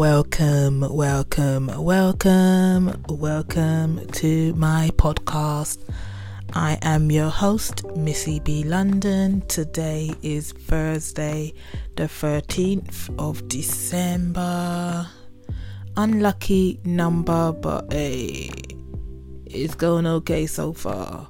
Welcome, welcome, welcome, welcome to my podcast. I am your host, Missy B. London. Today is Thursday, the 13th of December. Unlucky number, but hey, it's going okay so far.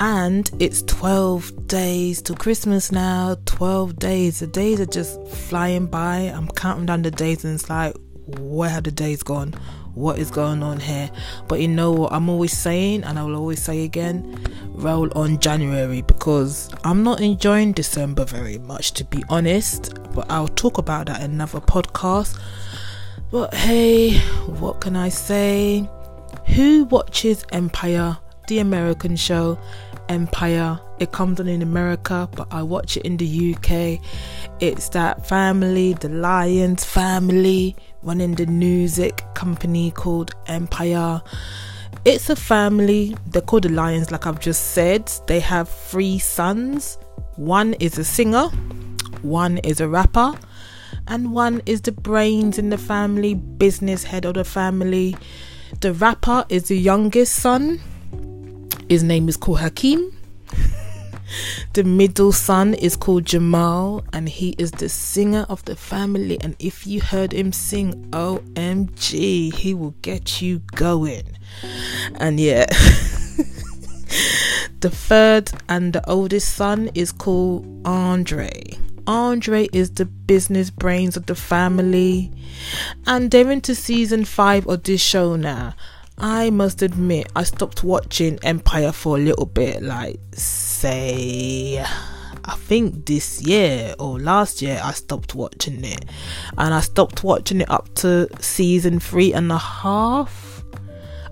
And it's 12 days to Christmas now. 12 days. The days are just flying by. I'm counting down the days and it's like, where have the days gone? What is going on here? But you know what I'm always saying, and I will always say again roll on January because I'm not enjoying December very much, to be honest. But I'll talk about that in another podcast. But hey, what can I say? Who watches Empire the American show Empire. It comes on in America, but I watch it in the UK. It's that family, the Lyons family, running the music company called Empire. It's a family. They're called the Lyons, like I've just said. They have three sons. One is a singer, one is a rapper, and one is the brains in the family, business head of the family. The rapper is the youngest son his name is called Hakeem. the middle son is called Jamal, and he is the singer of the family. And if you heard him sing, OMG, he will get you going. And yeah. the third and the oldest son is called Andre. Andre is the business brains of the family, and they're into season five of this show now. I must admit, I stopped watching Empire for a little bit, like, say, I think this year or last year, I stopped watching it. And I stopped watching it up to season three and a half.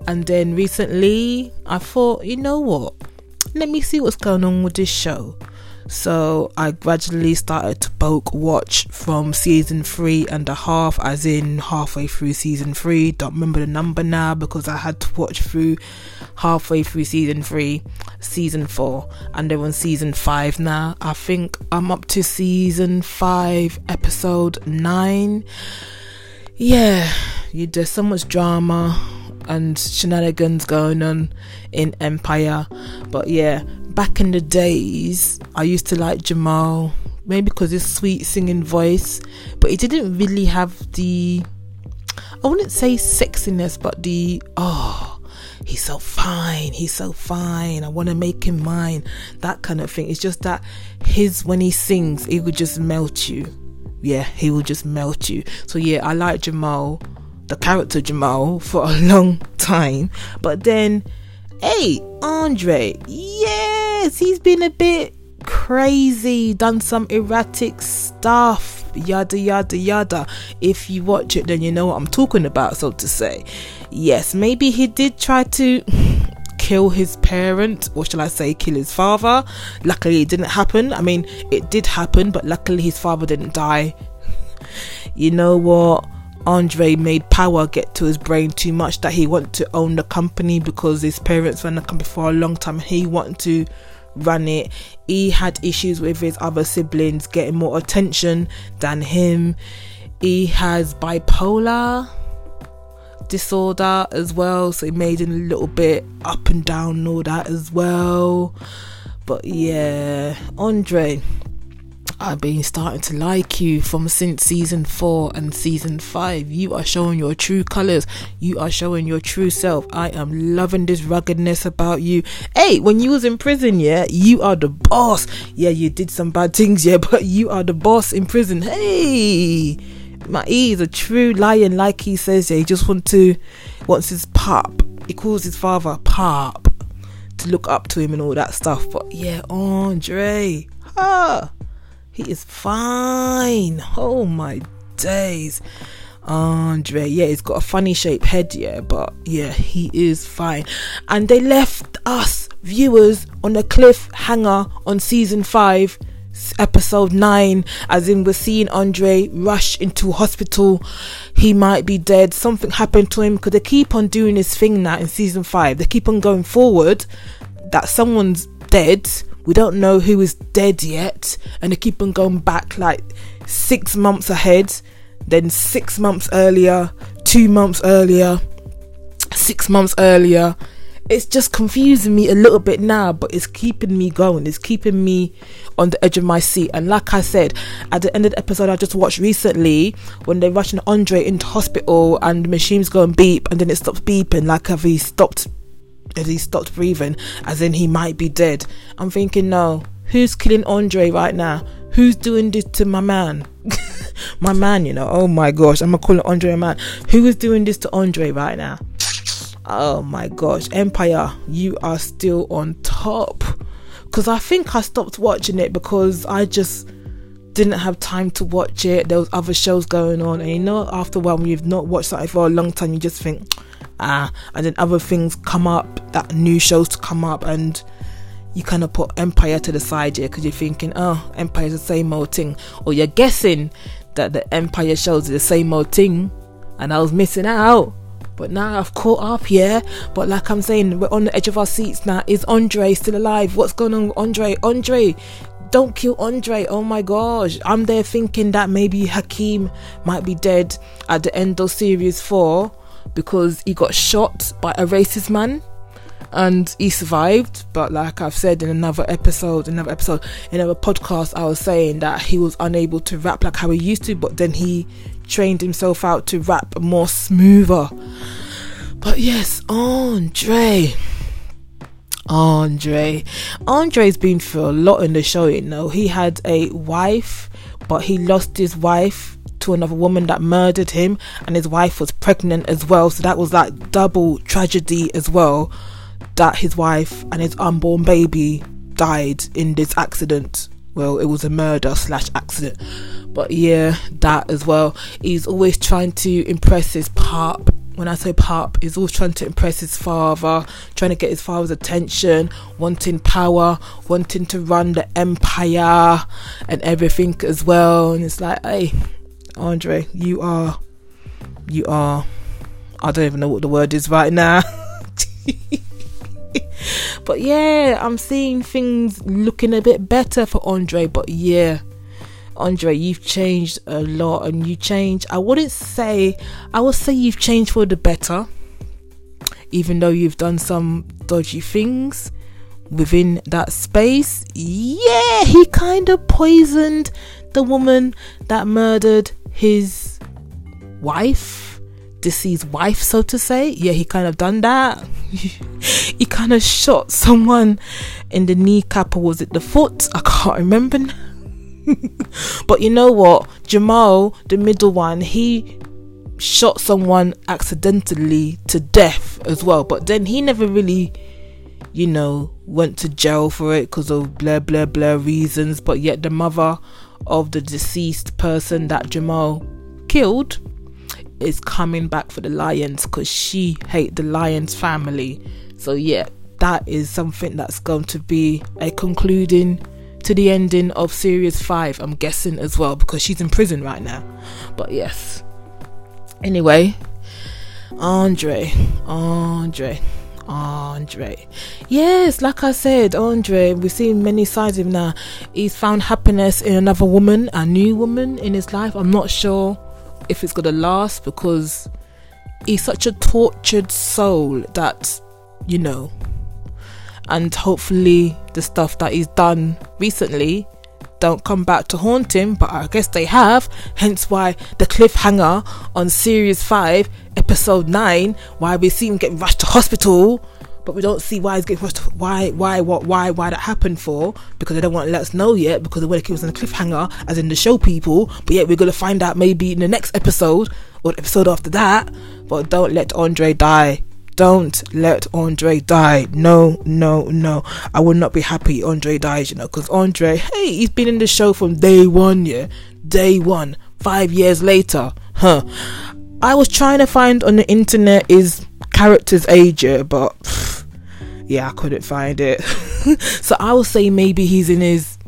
And then recently, I thought, you know what? Let me see what's going on with this show. So I gradually started to bulk watch from season three and a half, as in halfway through season three. Don't remember the number now because I had to watch through halfway through season three, season four, and they're on season five now. I think I'm up to season five, episode nine. Yeah, you, there's so much drama and shenanigans going on in Empire, but yeah, back in the days, I used to like Jamal, maybe because his sweet singing voice, but he didn't really have the, I wouldn't say sexiness, but the, oh, he's so fine, he's so fine, I want to make him mine, that kind of thing. It's just that his, when he sings, it would just melt you. Yeah, he will just melt you. So yeah, I like Jamal, the character Jamal, for a long time, but then Hey, Andre, yes, he's been a bit crazy, done some erratic stuff, yada yada yada. If you watch it, then you know what I'm talking about, so to say. Yes, maybe he did try to kill his parent, or shall I say, kill his father. Luckily, it didn't happen. I mean, it did happen, but luckily, his father didn't die. you know what? Andre made power get to his brain too much that he wanted to own the company because his parents ran the company for a long time. He wanted to run it. He had issues with his other siblings getting more attention than him. He has bipolar disorder as well, so it made him a little bit up and down and all that as well. But yeah, Andre I've been starting to like you from since season four and season five. You are showing your true colors. You are showing your true self. I am loving this ruggedness about you. Hey, when you was in prison, yeah, you are the boss. Yeah, you did some bad things, yeah, but you are the boss in prison. Hey, my E is a true lion, like he says. Yeah, he just want to wants his pop. He calls his father pop to look up to him and all that stuff. But yeah, Andre, ah. He is fine. Oh my days. Andre, yeah, he's got a funny shaped head, yeah, but yeah, he is fine. And they left us viewers on a cliffhanger on season five, episode nine, as in we're seeing Andre rush into hospital. He might be dead. Something happened to him because they keep on doing this thing now in season five. They keep on going forward that someone's dead we don't know who is dead yet, and they keep on going back like six months ahead then six months earlier, two months earlier, six months earlier. It's just confusing me a little bit now, but it's keeping me going. It's keeping me on the edge of my seat. And like I said, at the end of the episode I just watched recently, when they're rushing Andre into hospital and the machine's going beep and then it stops beeping, like have he stopped as he stopped breathing, as in he might be dead. I'm thinking, no, who's killing Andre right now? Who's doing this to my man? my man, you know. Oh my gosh, I'm gonna call it Andre a man. Who is doing this to Andre right now? Oh my gosh, Empire, you are still on top. Because I think I stopped watching it because I just didn't have time to watch it. There was other shows going on, and you know, after a while, when you've not watched something for a long time, you just think, ah, and then other things come up, that new shows to come up, and you kind of put Empire to the side here because you're thinking, oh, Empire's the same old thing, or you're guessing that the Empire shows are the same old thing, and I was missing out. But now I've caught up, yeah. But like I'm saying, we're on the edge of our seats now. Is Andre still alive? What's going on Andre? Andre, don't kill Andre. Oh my gosh. I'm there thinking that maybe Hakeem might be dead at the end of series four because he got shot by a racist man and he survived. But like I've said in another episode, another episode, another podcast, I was saying that he was unable to rap like how he used to, but then he trained himself out to rap more smoother. But yes, Andre. Andre. Andre's been through a lot in the show, you know. He had a wife, but he lost his wife to another woman that murdered him, and his wife was pregnant as well. So that was like double tragedy as well. That his wife and his unborn baby died in this accident. Well, it was a murder slash accident. But yeah, that as well. He's always trying to impress his pop. When I say pop, he's always trying to impress his father, trying to get his father's attention, wanting power, wanting to run the empire and everything as well. And it's like, hey, Andre, you are, you are, I don't even know what the word is right now. but yeah, I'm seeing things looking a bit better for Andre. But yeah, Andre, you've changed a lot and you changed. I wouldn't say, I would say you've changed for the better, even though you've done some dodgy things within that space. Yeah, he kind of poisoned the woman that murdered his wife, deceased wife, so to say. Yeah, he kind of done that. he kind of shot someone in the kneecap, or was it the foot? I can't remember but you know what? Jamal, the middle one, he shot someone accidentally to death as well. But then he never really, you know, went to jail for it because of blah blah blah reasons. But yet the mother of the deceased person that Jamal killed is coming back for the Lyons because she hate the Lyons family. So yeah, that is something that's going to be a concluding to the ending of series 5 i'm guessing as well because she's in prison right now. But yes. Anyway andre andre andre. Yes like i said andre we've seen many sides of him now. He's found happiness in another woman a new woman in his life. I'm not sure if it's gonna last because he's such a tortured soul that you know and hopefully the stuff that he's done recently don't come back to haunt him, but I guess they have. Hence why the cliffhanger on series 5, episode 9, why we see him get rushed to hospital, but we don't see why he's getting rushed to, why why what why why that happened for because they don't want to let us know yet because the way it was on the cliffhanger as in the show people, but yet we're gonna find out maybe in the next episode or episode after that. But don't let Andre die don't let Andre die. No, no, no. I would not be happy Andre dies, you know, because Andre, hey, he's been in the show from day one, yeah. Day one. Five years later. Huh. I was trying to find on the internet his character's age, yeah, but pff, yeah, I couldn't find it. so I would say maybe he's in his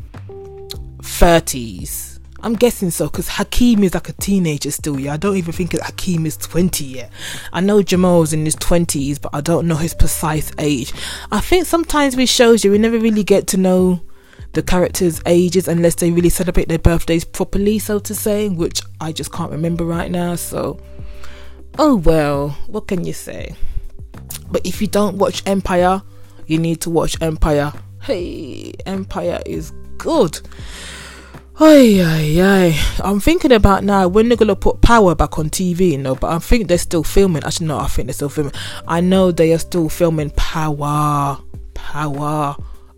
30s I'm guessing so because Hakeem is like a teenager still. Yeah, I don't even think Hakeem is 20 yet. I know Jamal's in his 20s, but I don't know his precise age. I think sometimes with shows you we never really get to know the characters' ages unless they really celebrate their birthdays properly, so to say, which I just can't remember right now. So, oh well, what can you say? But if you don't watch Empire, you need to watch Empire. Hey, Empire is good. Ay, ay, ay. I'm thinking about now when they're gonna put Power back on TV, you know. But I think they're still filming. Actually, no, I think they're still filming. I know they are still filming Power. Power.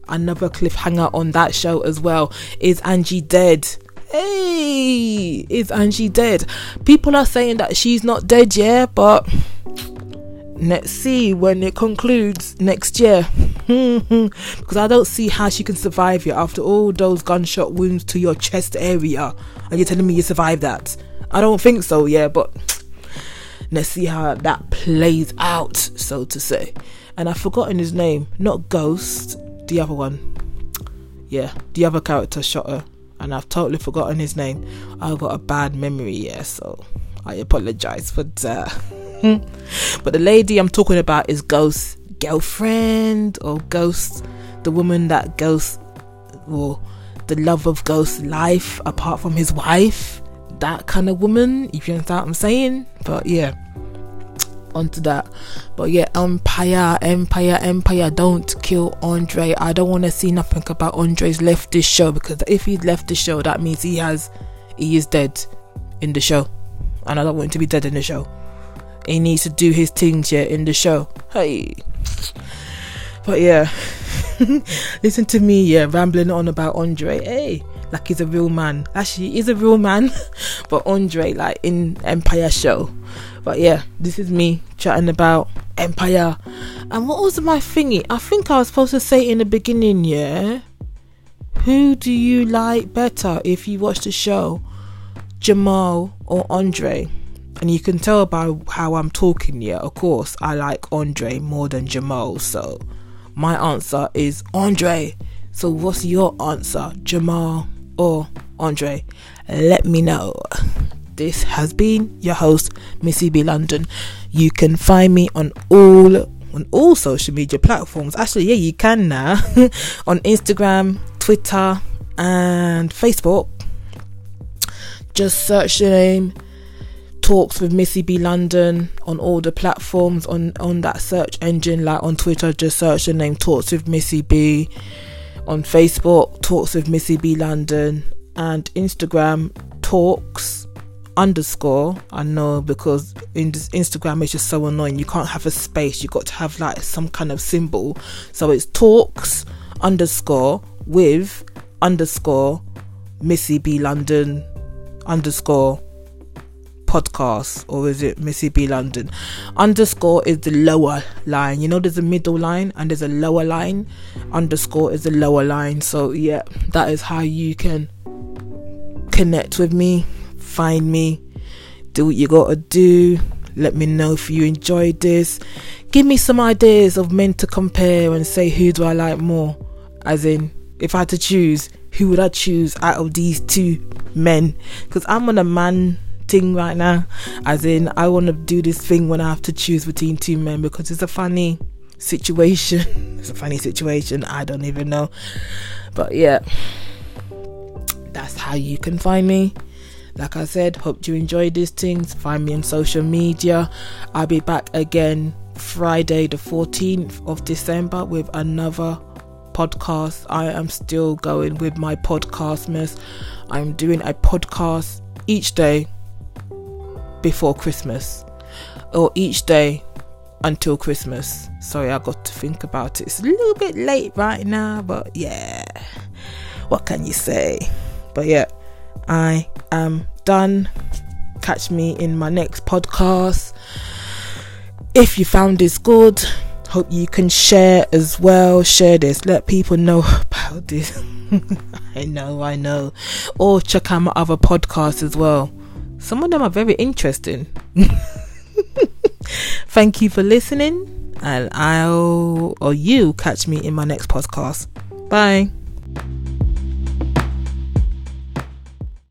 Another cliffhanger on that show as well. Is Angie dead? Hey, is Angie dead? People are saying that she's not dead yet, but let's see when it concludes next year. because I don't see how she can survive it after all those gunshot wounds to your chest area. And you're telling me you survived that? I don't think so, yeah, but let's see how that plays out, so to say. And I've forgotten his name. Not Ghost, the other one. Yeah, the other character shot her. And I've totally forgotten his name. I've got a bad memory, yeah, so I apologize for that. but the lady I'm talking about is Ghost girlfriend or Ghost, the woman that Ghost or the love of Ghost's life apart from his wife. That kind of woman, if you understand what I'm saying. But yeah, onto that. But yeah, Empire, Empire, Empire, don't kill Andre. I don't want to see nothing about Andre's left this show because if he's left the show, that means he has, he is dead in the show. And I don't want him to be dead in the show. He needs to do his things yeah in the show. Hey. But yeah, listen to me, yeah, rambling on about Andre. Hey, like he's a real man. Actually, he's a real man, but Andre, like in Empire show. But yeah, this is me chatting about Empire. And what was my thingy? I think I was supposed to say in the beginning, yeah. Who do you like better if you watch the show? Jamal or Andre? and you can tell by how I'm talking yeah. Of course, I like Andre more than Jamal, so my answer is Andre. So, what's your answer, Jamal or Andre? Let me know. This has been your host, Missy B London. You can find me on all on all social media platforms. Actually, yeah, you can now on Instagram, Twitter, and Facebook. Just search the name talks with Missy B. London on all the platforms on on that search engine like on Twitter just search the name Talks with Missy B. On Facebook Talks with Missy B. London. And Instagram Talks underscore. I know because in Instagram it's just so annoying. You can't have a space. You got to have like some kind of symbol. So it's Talks underscore with underscore Missy B. London underscore podcast or is it Missy B London? Underscore is the lower line. You know, there's a middle line and there's a lower line. Underscore is the lower line. So, yeah, that is how you can connect with me, find me, do what you gotta do. Let me know if you enjoyed this. Give me some ideas of men to compare and say who do I like more. As in, if I had to choose, who would I choose out of these two men? Because I'm on a man thing right now. As in, I want to do this thing when I have to choose between two men because it's a funny situation. it's a funny situation. I don't even know. But yeah, that's how you can find me. Like I said, hope you enjoyed these things. Find me on social media. I'll be back again Friday, the 14th of December, with another podcast. I am still going with my podcastmas. I'm doing a podcast each day before Christmas or each day until Christmas. Sorry, I got to think about it. It's a little bit late right now, but yeah, what can you say? But yeah, I am done. Catch me in my next podcast. If you found this good, hope you can share as well. Share this, let people know about this. I know, I know. Or check out my other podcasts as well. Some of them are very interesting. Thank you for listening, and I'll or you catch me in my next podcast. Bye.